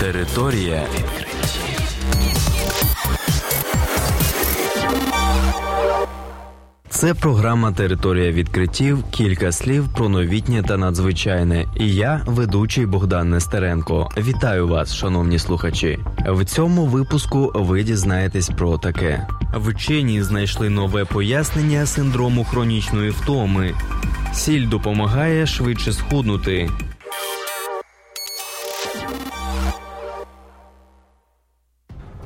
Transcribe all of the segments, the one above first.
Територія відкриттів. Це програма Територія відкриттів. Кілька слів про новітнє та надзвичайне. І я, ведучий Богдан Нестеренко. Вітаю вас, шановні слухачі. В цьому випуску ви дізнаєтесь про таке: вчені знайшли нове пояснення синдрому хронічної втоми. Сіль допомагає швидше схуднути.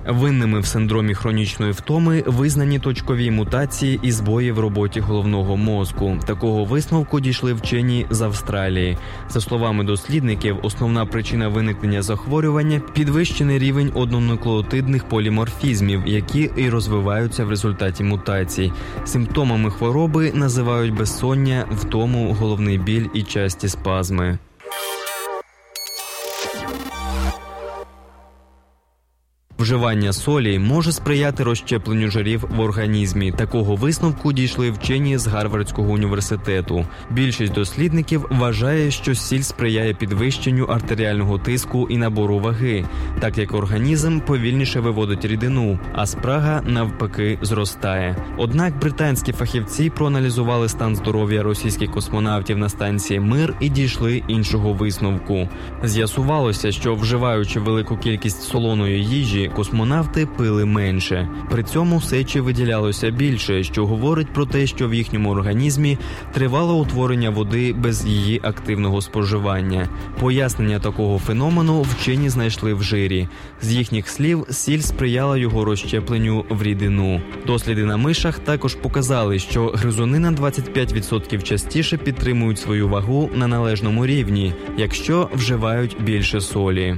Винними в синдромі хронічної втоми визнані точкові мутації і збої в роботі головного мозку. Такого висновку дійшли вчені з Австралії. За словами дослідників, основна причина виникнення захворювання підвищений рівень однонуклеотидних поліморфізмів, які і розвиваються в результаті мутацій. Симптомами хвороби називають безсоння, втому, головний біль і часті спазми. Вживання солі може сприяти розщепленню жирів в організмі. Такого висновку дійшли вчені з Гарвардського університету. Більшість дослідників вважає, що сіль сприяє підвищенню артеріального тиску і набору ваги, так як організм повільніше виводить рідину, а спрага навпаки зростає. Однак британські фахівці проаналізували стан здоров'я російських космонавтів на станції Мир і дійшли іншого висновку. З'ясувалося, що вживаючи велику кількість солоної їжі космонавти пили менше. При цьому сечі виділялося більше, що говорить про те, що в їхньому організмі тривало утворення води без її активного споживання. Пояснення такого феномену вчені знайшли в жирі. З їхніх слів, сіль сприяла його розщепленню в рідину. Досліди на мишах також показали, що гризуни на 25% частіше підтримують свою вагу на належному рівні, якщо вживають більше солі.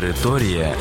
Територія.